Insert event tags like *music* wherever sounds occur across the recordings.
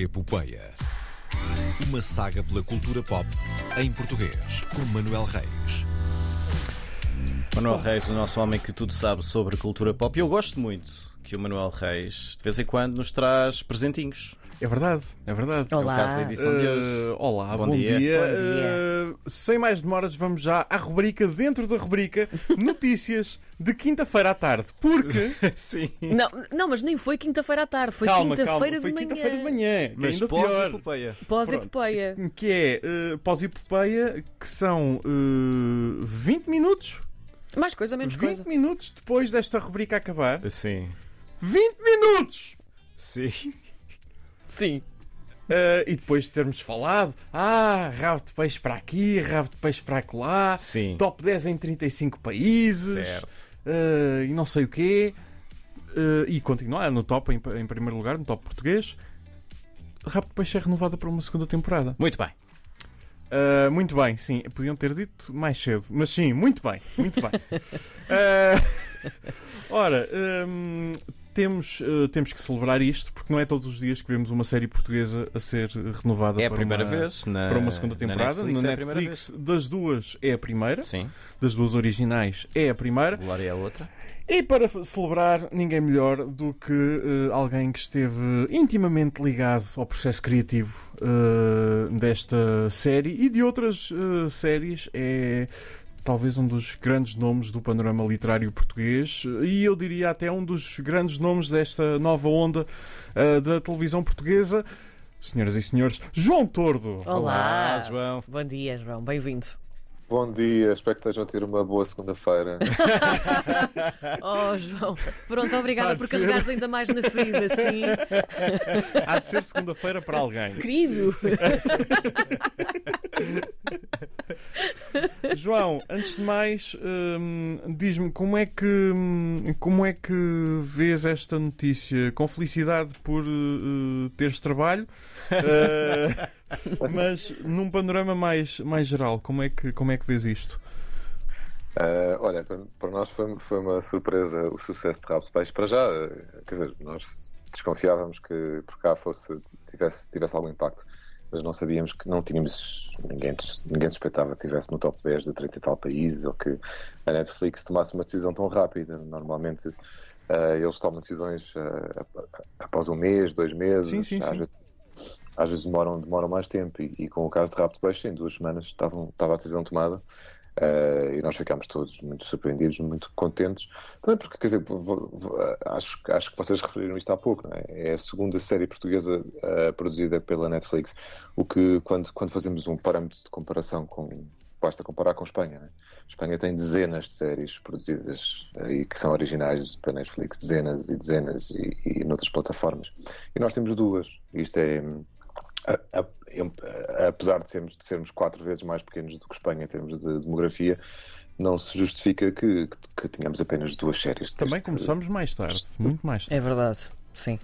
Epopeia. Uma saga pela cultura pop em português, com Manuel Reis. Manuel Reis, o nosso homem que tudo sabe sobre cultura pop. E eu gosto muito que o Manuel Reis, de vez em quando, nos traz presentinhos. É verdade, é verdade. É o caso da edição de hoje. Uh, olá, Bom bom, dia. dia. Bom dia. Uh, sem mais demoras, vamos já à rubrica dentro da rubrica *laughs* Notícias de quinta-feira à tarde. Porque. *laughs* Sim. Não, não, mas nem foi quinta-feira à tarde, foi quinta-feira foi de quinta-feira de manhã. manhã. que é Mas ainda pós pior. epopeia. Pós-epopeia. Que é uh, pós-epopeia, que são uh, 20 minutos. Mais coisa, menos 20 coisa. minutos depois desta rubrica acabar. Sim. 20 minutos! Sim. Sim. Uh, e depois de termos falado, ah, rabo de peixe para aqui, rabo de peixe para acolá, Sim. top 10 em 35 países, Certo. uh, e não sei o quê, uh, e continuar no top, em, em primeiro lugar, no top português. Rabo de Peixe é renovada para uma segunda temporada. Muito bem. Muito bem, sim. Podiam ter dito mais cedo, mas sim, muito bem, muito bem. *laughs* *laughs* Ora, hum, temos, uh, temos que celebrar isto, porque não é todos os dias que vemos uma série portuguesa a ser renovada É a para, primeira uma, vez na, para uma segunda temporada. Na Netflix, no é Netflix, das duas é a primeira. Sim. das duas originais é a primeira. Glória é a outra. E para celebrar, ninguém melhor do que eh, alguém que esteve intimamente ligado ao processo criativo eh, desta série e de outras eh, séries. É talvez um dos grandes nomes do panorama literário português e eu diria até um dos grandes nomes desta nova onda eh, da televisão portuguesa. Senhoras e senhores, João Tordo. Olá. João. Bom dia, João. Bem-vindo. Bom dia, espero que estejam a ter uma boa segunda-feira. *laughs* Oh, João. Pronto, obrigada por carregares ainda mais na ferida, sim. Há de ser segunda-feira para alguém. Querido. *laughs* *laughs* João, antes de mais, hum, diz-me como é que hum, como é que vês esta notícia? Com felicidade por uh, teres trabalho, uh, *laughs* mas num panorama mais, mais geral, como é que como é que vês isto? Ah, olha, para, nós foi, foi uma surpresa o sucesso de Peixe. Para já, quer dizer, nós desconfiávamos que por cá fosse, tivesse, tivesse algum impacto, mas não sabíamos que não tínhamos, ninguém, ninguém suspeitava que estivesse no top 10 de 30 e tal países ou que a Netflix tomasse uma decisão tão rápida. Normalmente ah, eles tomam decisões ap- após um mês, dois meses, Sim, sim, às sim. vezes às vezes demoram, demoram mais tempo e, e com o caso de de Peixe, em duas semanas estavam, estava a decisão tomada eh, e nós ficámos todos muito surpreendidos, muito contentes. Também porque, quer dizer, vou- vou- acho, acho que vocês referiram isto há pouco, não é? É a segunda série portuguesa eh, produzida pela Netflix, o que, quando, quando fazemos um parâmetro de comparação com. Basta comparar com Espanha. Não é? Espanha tem dezenas de séries produzidas eh, e que são originais da Netflix, dezenas e dezenas, e, e noutras plataformas. E nós temos duas. Isto é, a- a- a- apesar de sermos, de sermos quatro vezes mais pequenos do que Espanha em termos de demografia, não se justifica que, que, que tenhamos apenas duas séries. Também deste- começamos mais tarde, muito mais tarde. É verdade. Sim.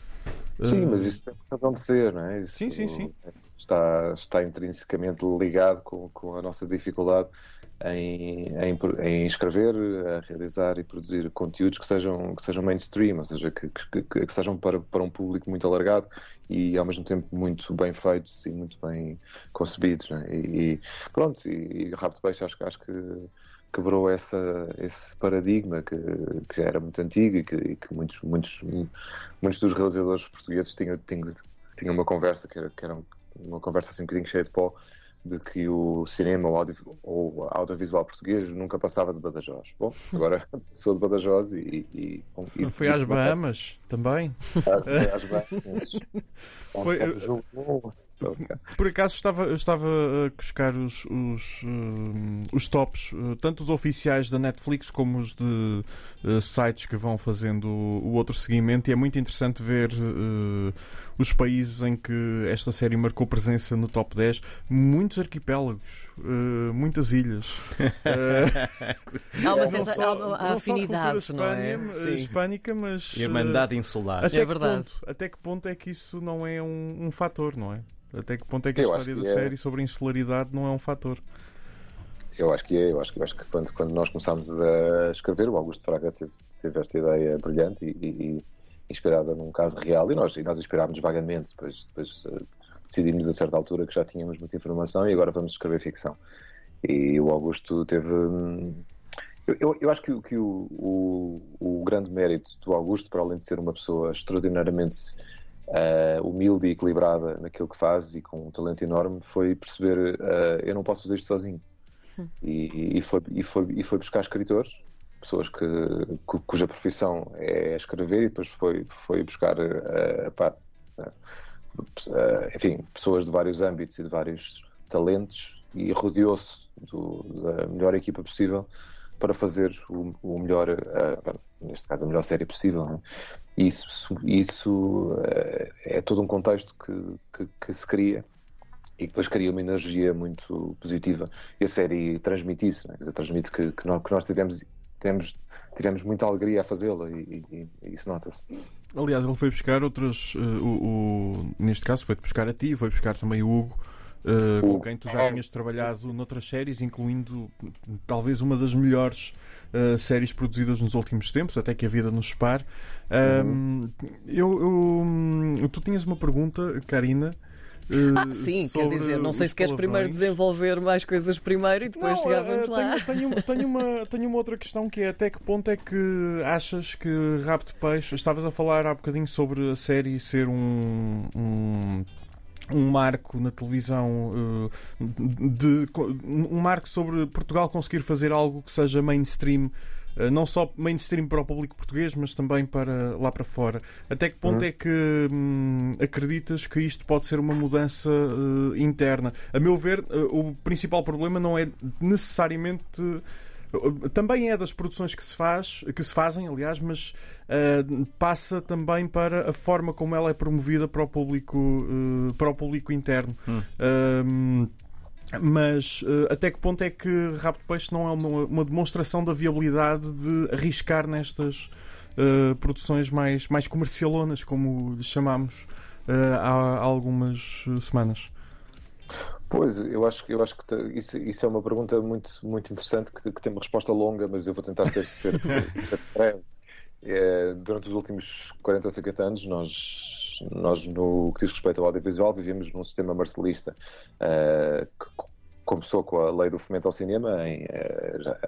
Sim, Uh, mas isso tem razão de ser, não é? Isso Sim, sim, sim. Está, está intrinsecamente ligado com, com a nossa dificuldade em, em, em escrever, a realizar e produzir conteúdos que sejam, que sejam mainstream, ou seja, que, que, que- que sejam para, para um público muito alargado e ao mesmo tempo muito bem feitos e muito bem concebidos. não é? E, e pronto, e, e de Peixe acho, acho que quebrou essa, esse paradigma que, que era muito antigo e que, e que muitos, muitos, muitos dos realizadores portugueses tinham, tinham, tinham uma conversa que era, que era uma conversa assim um bocadinho cheia de pó de que o cinema ou audio, ou audiovisual português nunca passava de Badajoz. Bom, *laughs* agora sou de Badajoz e... e, e Não *laughs* foi às Bahamas também? Foi às Bahamas. Foi, Um Por acaso estava, eu estava a buscar os, os, hum, os tops, eh, tanto os oficiais da Netflix como os de eh, sites que vão fazendo o, o outro seguimento, e é muito interessante ver eh, os países em que esta série marcou presença no top 10. Muitos arquipélagos, muitas ilhas. *laughs* Há uma não certa só- há uma afinidade, não é? Hispânica, mas. Irmandade insular. até É que verdade. Ponto, até que ponto é que isso não é um, um fator, não é? Até que ponto é que a Eu acho história que da é. série sobre a insularidade não é um fator? Eu acho que é, eu acho que, eu acho que quando, quando nós começámos a escrever, o Augusto Fraga teve, teve esta ideia brilhante e, e- inspirada num caso real, e nós, e nós inspirámos vagamente, depois, depois uh, decidimos a certa altura que já tínhamos muita informação e agora vamos escrever ficção. E o Augusto teve. Hum, eu, eu, eu, acho que, que o, o, o, grande mérito do Augusto, para além de ser uma pessoa extraordinariamente uh, humilde e equilibrada naquilo que faz e com um talento enorme, foi perceber: uh, eu não posso fazer isto sozinho. E, e, foi, e, foi, e foi buscar escritores, pessoas que, cuja profissão é escrever, e depois foi, foi buscar, uh, pá, enfim, pessoas de vários âmbitos e de vários talentos e rodeou-se da melhor equipa possível para fazer o, o melhor, uh, neste caso, a melhor série possível. Né? Isso, isso uh, é todo um contexto que, que, que, se cria e depois cria uma energia muito positiva. E a série transmite isso, né? dizer, transmite que, que, nós, que nós tivemos, tivemos, tivemos muita alegria a fazê-la e, e, e, isso nota-se. Aliás, ele foi buscar outras. Uh, o, o, neste caso, foi buscar a ti, foi buscar também o Hugo uh, com quem tu já tinhas trabalhado noutras séries, incluindo talvez uma das melhores uh, séries produzidas nos últimos tempos, até que a vida nos separe. Uhum. eu, eu, tu tinhas uma pergunta, Karina. Uh, ah, sim, quer dizer, não sei se queres primeiro desenvolver mais coisas primeiro e depois não, chegávamos lá. Tenho, tenho, tenho, uma, tenho uma outra questão que é até que ponto é que achas que Rapto de Peixe, estavas a falar há bocadinho sobre a série ser um, um um marco na televisão eh, de, um marco sobre Portugal conseguir fazer algo que seja mainstream eh, não só mainstream para o público português, mas também para lá para fora. Até que ponto uhum. é que hum, acreditas que isto pode ser uma mudança uh, interna? A meu ver, uh, o principal problema não é necessariamente também é das produções que se faz, que se fazem, aliás, mas uh, passa também para a forma como ela é promovida para o público, uh, para o público interno. Hum. Uh, mas até que ponto é que Rabo de Peixe não é uma, uma demonstração da viabilidade de arriscar nestas produções mais, mais comercialonas, como lhe chamamos há, há algumas semanas? Pois, eu acho, eu acho que isso, isso é uma pergunta muito, muito interessante que, que tem uma resposta longa, mas eu vou tentar ser, ser, *laughs* ser breve. É, durante os últimos 40 ou 50 anos, nós, nós, no que diz respeito ao audiovisual, vivíamos num sistema marcelista uh, que começou com a lei do fomento ao cinema em, uh, já,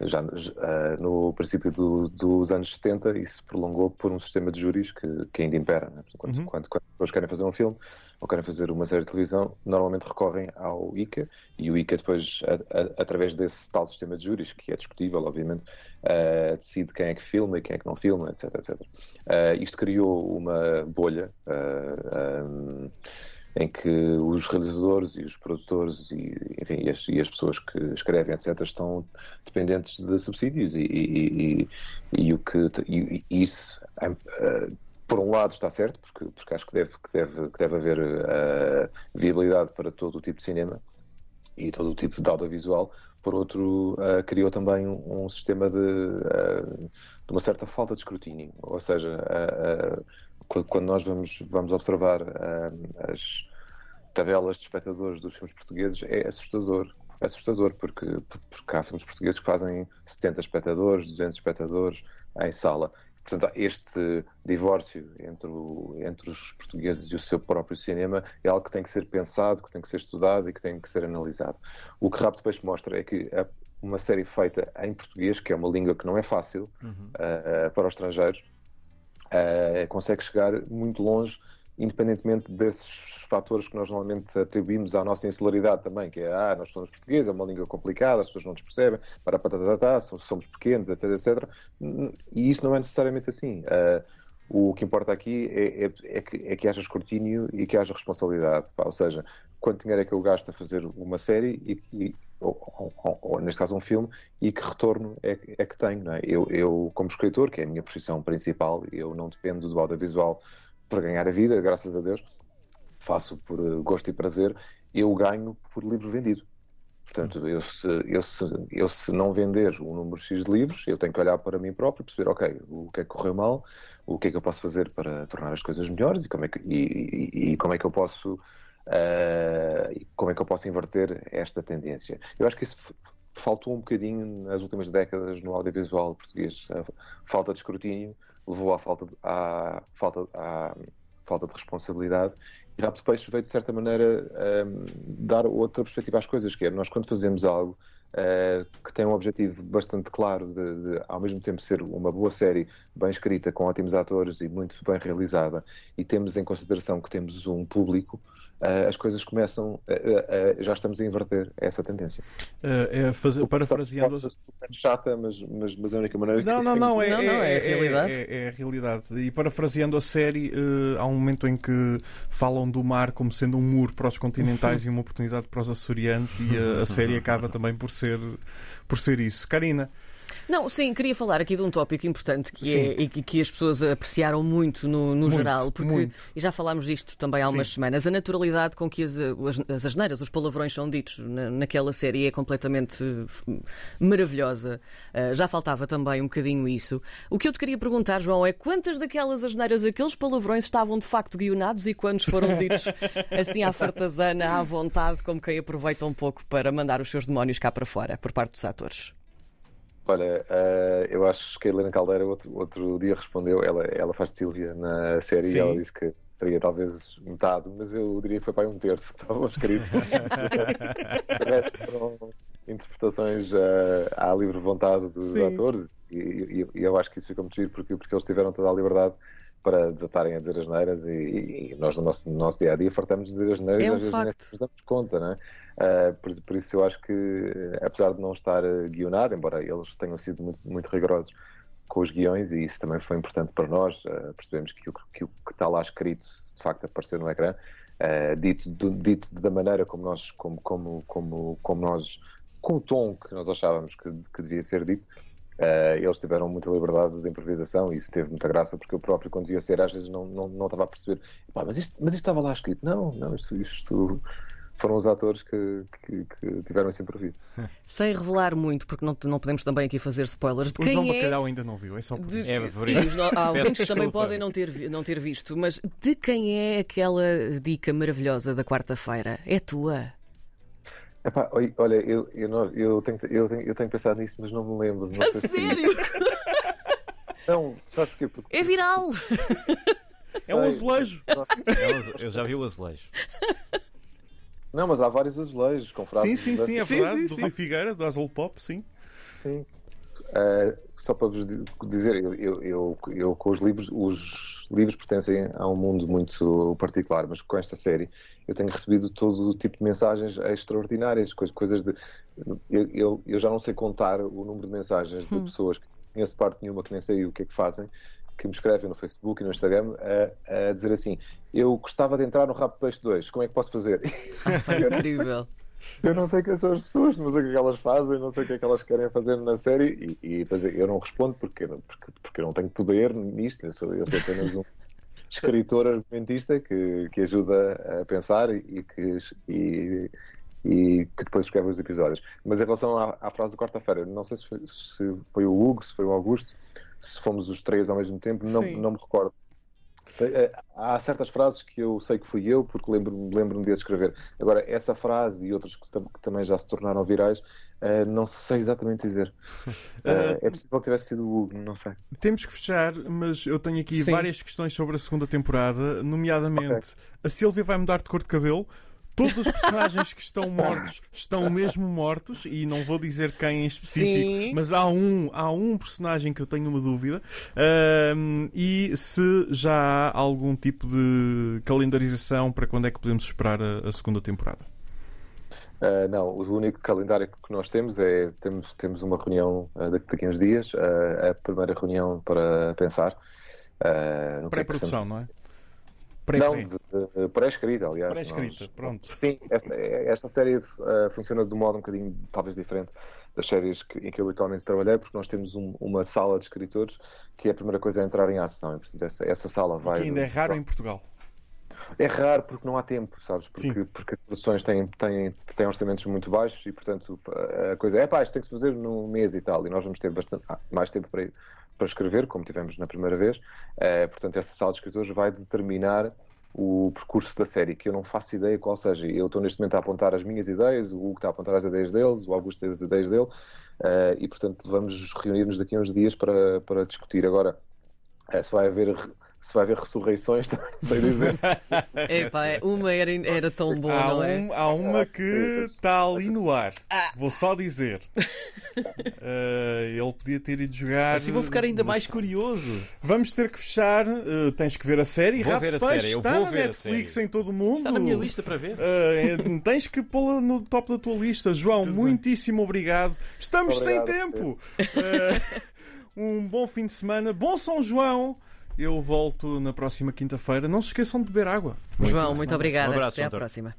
já, uh, no princípio do, dos anos 70 e se prolongou por um sistema de júris que, que ainda impera. Né? Quando, uhum. quando, quando pessoas querem fazer um filme ou querem fazer uma série de televisão, normalmente recorrem ao ICA e o ICA depois, a, a, através desse tal sistema de júris, que é discutível, obviamente, uh, decide quem é que filma e quem é que não filma, etc. etc. Uh, isto criou uma bolha. Um, em que os realizadores e os produtores e, enfim, e as, e, as, pessoas que escrevem, etc., estão dependentes de subsídios e, e, o que isso, uh, por um lado, está certo, porque, porque acho que deve, que deve, que deve haver uh, viabilidade para todo o tipo de cinema e todo o tipo de audiovisual. Por outro, uh, criou também um, um sistema de, de, uma certa falta de escrutínio, ou seja, quando nós vamos, vamos observar as tabelas de espectadores dos filmes portugueses, é assustador. É assustador, porque, porque há filmes portugueses que fazem 70 espectadores, 200 espectadores em sala. Portanto, este divórcio entre, o, entre os portugueses e o seu próprio cinema é algo que tem que ser pensado, que tem que ser estudado e que tem que ser analisado. O que Rapto Peixe mostra é que uma série feita em português, que é uma língua que não é fácil uhum. uh, uh, para os estrangeiros, uh, consegue chegar muito longe, independentemente desses fatores que nós normalmente atribuímos à nossa insularidade também, que é, ah, nós somos portugueses, é uma língua complicada, as pessoas não nos percebem, para patatatá, somos pequenos, etc, etc. E isso não é necessariamente assim. Uh, o que importa aqui é, é, é, que, é que haja escrutínio e que haja responsabilidade. Pá. Ou seja, quanto dinheiro é que eu gasto a fazer uma série e, e ou, ou, ou, neste caso um filme, e que retorno é, é que tenho. É? Eu, eu, como escritor, que é a minha profissão principal, eu não dependo do audiovisual para ganhar a vida, graças a Deus, faço por eh, gosto e prazer, eu ganho por livro vendido. Portanto, eu se, eu, se, eu se não vender um número X de livros, eu tenho que olhar para mim próprio e perceber, ok, o que é que correu mal, o que é que eu posso fazer para tornar as coisas melhores e como é que, e, e, e como é que eu posso uh, como é que eu posso inverter esta tendência. Eu acho que isso faltou um bocadinho nas últimas décadas no audiovisual português. A falta de escrutínio levou à falta de, à falta, à falta de responsabilidade. E Rapto Peixe veio, de certa maneira, um, dar outra perspectiva às coisas, que é, nós quando fazemos algo uh, que tem um objetivo bastante claro de, de, ao mesmo tempo, ser uma boa série, bem escrita, com ótimos atores e muito bem realizada, e temos em consideração que temos um público, uh, as coisas começam, uh, já estamos a inverter essa tendência. é fazer, parafraseando... Chata, mas, mas, mas é a única maneira não, que... Não, não, é, não, não, é, é, a realidade. É, é, a realidade. E parafraseando a série, há um momento em que falam do mar como sendo um muro para os continentais *laughs* e uma oportunidade para os açorianos e a, a série acaba também por ser, por ser isso. Karina... Não, sim, queria falar aqui de um tópico importante que é e que as pessoas apreciaram muito no, no muito, geral, porque muito. e já falámos disto também há umas sim. semanas, a naturalidade com que as, as, as asneiras, os palavrões são ditos na, naquela série é completamente maravilhosa. Uh, já faltava também um bocadinho isso. O que eu te queria perguntar, João, é quantas daquelas asneiras, aqueles palavrões estavam de facto guionados e quantos foram ditos *laughs* assim à fartazana, à vontade, como quem aproveita um pouco para mandar os seus demónios cá para fora, por parte dos atores? Olha, uh, eu acho que a Helena Caldeira outro, outro dia respondeu, ela, ela faz Silvia na série Sim. e ela disse que seria talvez metade, mas eu diria que foi para um terço que estavam escritos. *laughs* foram interpretações uh, à livre vontade dos Sim. atores e, e, e, eu acho que isso fica muito giro porque, porque eles tiveram toda a liberdade para desatarem a dizer as neiras e, e, nós no nosso, no nosso dia a dia fartamos de dizer as neiras é um às vezes nem nos damos conta, não é? Uh, por, por, isso eu acho que, apesar de não estar guionado, embora eles tenham sido muito, muito rigorosos com os guiões, e isso também foi importante para nós, uh, percebemos que o, que que está lá escrito de facto apareceu no ecrã, uh, dito, do, dito da maneira como nós, como, como, como, como nós, com o tom que nós achávamos que, que devia ser dito, Uh, eles tiveram muita liberdade de improvisação e isso teve muita graça, porque eu próprio, quando devia ser, às vezes não, não, não estava a perceber, mas, isto, mas isto estava lá escrito. Não, não, isto, isto foram os atores que, que, que, tiveram esse improviso. *laughs* Sem revelar muito, porque não, não podemos também aqui fazer spoilers de o quem João é... Bacalhau ainda não viu, é só por de... isso. É por isso. Há alguns que também podem não ter, não ter visto, mas de quem é aquela dica maravilhosa da quarta-feira? É tua? Epá, olha, eu, eu, não, eu, tenho, eu, tenho, eu tenho pensado nisso, mas não me lembro. Não A sério? Se... *laughs* Não, sabe porquê? Porque... É viral! *laughs* É um azulejo. Eu já vi o azulejo. Não, mas há vários azulejos com frases. Sim, sim, sim, é verdade. Sim, sim, do Rui Figueira, do Azul Pop, sim. Sim. Uh, só para vos dizer, eu, eu, eu, eu, com os livros, os livros pertencem a um mundo muito particular, mas com esta série eu tenho recebido todo o tipo de mensagens extraordinárias, coisas de. Eu, eu, já não sei contar o número de mensagens de hum. pessoas que conheço parte nenhuma que nem sei o que é que fazem, que me escrevem no Facebook e no Instagram a, a dizer assim: Eu gostava de entrar no Rap Peixe 2, como é que posso fazer? *laughs* *laughs* Incrível. Eu não sei quem são as pessoas, não sei o que, é que elas fazem, não sei o que é que elas querem fazer na série e, e depois eu não respondo porque, porque, porque eu não tenho poder nisto, eu sou, eu sou apenas um *laughs* escritor argumentista que, que ajuda a pensar e que, e, e que depois escreve os episódios. Mas em relação à, à frase do quarta-feira, não sei se foi, se foi, o Hugo, se foi o Augusto, se fomos os três ao mesmo tempo, não, não me recordo. Sei, é, há certas frases que eu sei que fui eu, porque lembro-me lembro de escrever. Agora, essa frase e outras que, que também já se tornaram virais, uh, não sei exatamente dizer. Uh, *laughs* é possível que tivesse sido o Hugo, não sei. Temos que fechar, mas eu tenho aqui Sim. várias questões sobre a segunda temporada, nomeadamente okay. a Silvia vai mudar de cor de cabelo. Todos os personagens que estão mortos estão mesmo mortos, e não vou dizer quem em específico, Sim. mas há um, há um personagem que eu tenho uma dúvida. Um, e se já há algum tipo de calendarização para quando é que podemos esperar a, a segunda temporada? Uh, não, o único calendário que nós temos é temos, temos uma reunião uh, daqui a uns dias, uh, a primeira reunião para pensar. Uh, Pré-produção, não é? Pré não, pré-escrita, aliás. Pré-escrita, pronto. Sim, esta, esta série uh, funciona de um modo um bocadinho, talvez, diferente das séries que, em que eu habitualmente trabalhei, porque nós temos um, uma sala de escritores que é a primeira coisa a entrar em ação. E, portanto, essa, essa sala vai. Que ainda é raro em Portugal. É raro porque não há tempo, sabes? Porque, porque as produções têm, têm, têm orçamentos muito baixos e, portanto, a coisa é pá, isto tem que se fazer num mês e tal. E nós vamos ter bastante, ah, mais tempo para, para escrever, como tivemos na primeira vez. Uh, portanto, essa sala de escritores vai determinar o percurso da série, que eu não faço ideia qual seja. Eu estou neste momento a apontar as minhas ideias, o Hugo está a apontar as ideias deles, o Augusto tem as ideias dele, uh, e portanto vamos reunir-nos daqui a uns dias para, para discutir. Agora, É, se vai haver se vai haver ressurreições, também *laughs* não sei dizer. *laughs* Epá, é, uma era, era tão boa, Há, não é? um- há uma que está ali no ar. Vou só dizer. *laughs* Eh, ele podia ter ido jogar. Assim vou ficar ainda mais curioso. Vamos ter que fechar. eh, tens que ver a série. Vou Rapto ver a Peixe série, eu está vou ver a Netflix série. em todo o mundo. Está na minha lista para ver. Eh, tens que pô-la no top da tua lista. João, muitíssimo obrigado. Estamos Obrigado, sem tempo. Um bom fim de semana. Bom São João. Eu volto na próxima quinta-feira. Não se esqueçam de beber água. João, muito obrigada. Um abraço, Até à próxima.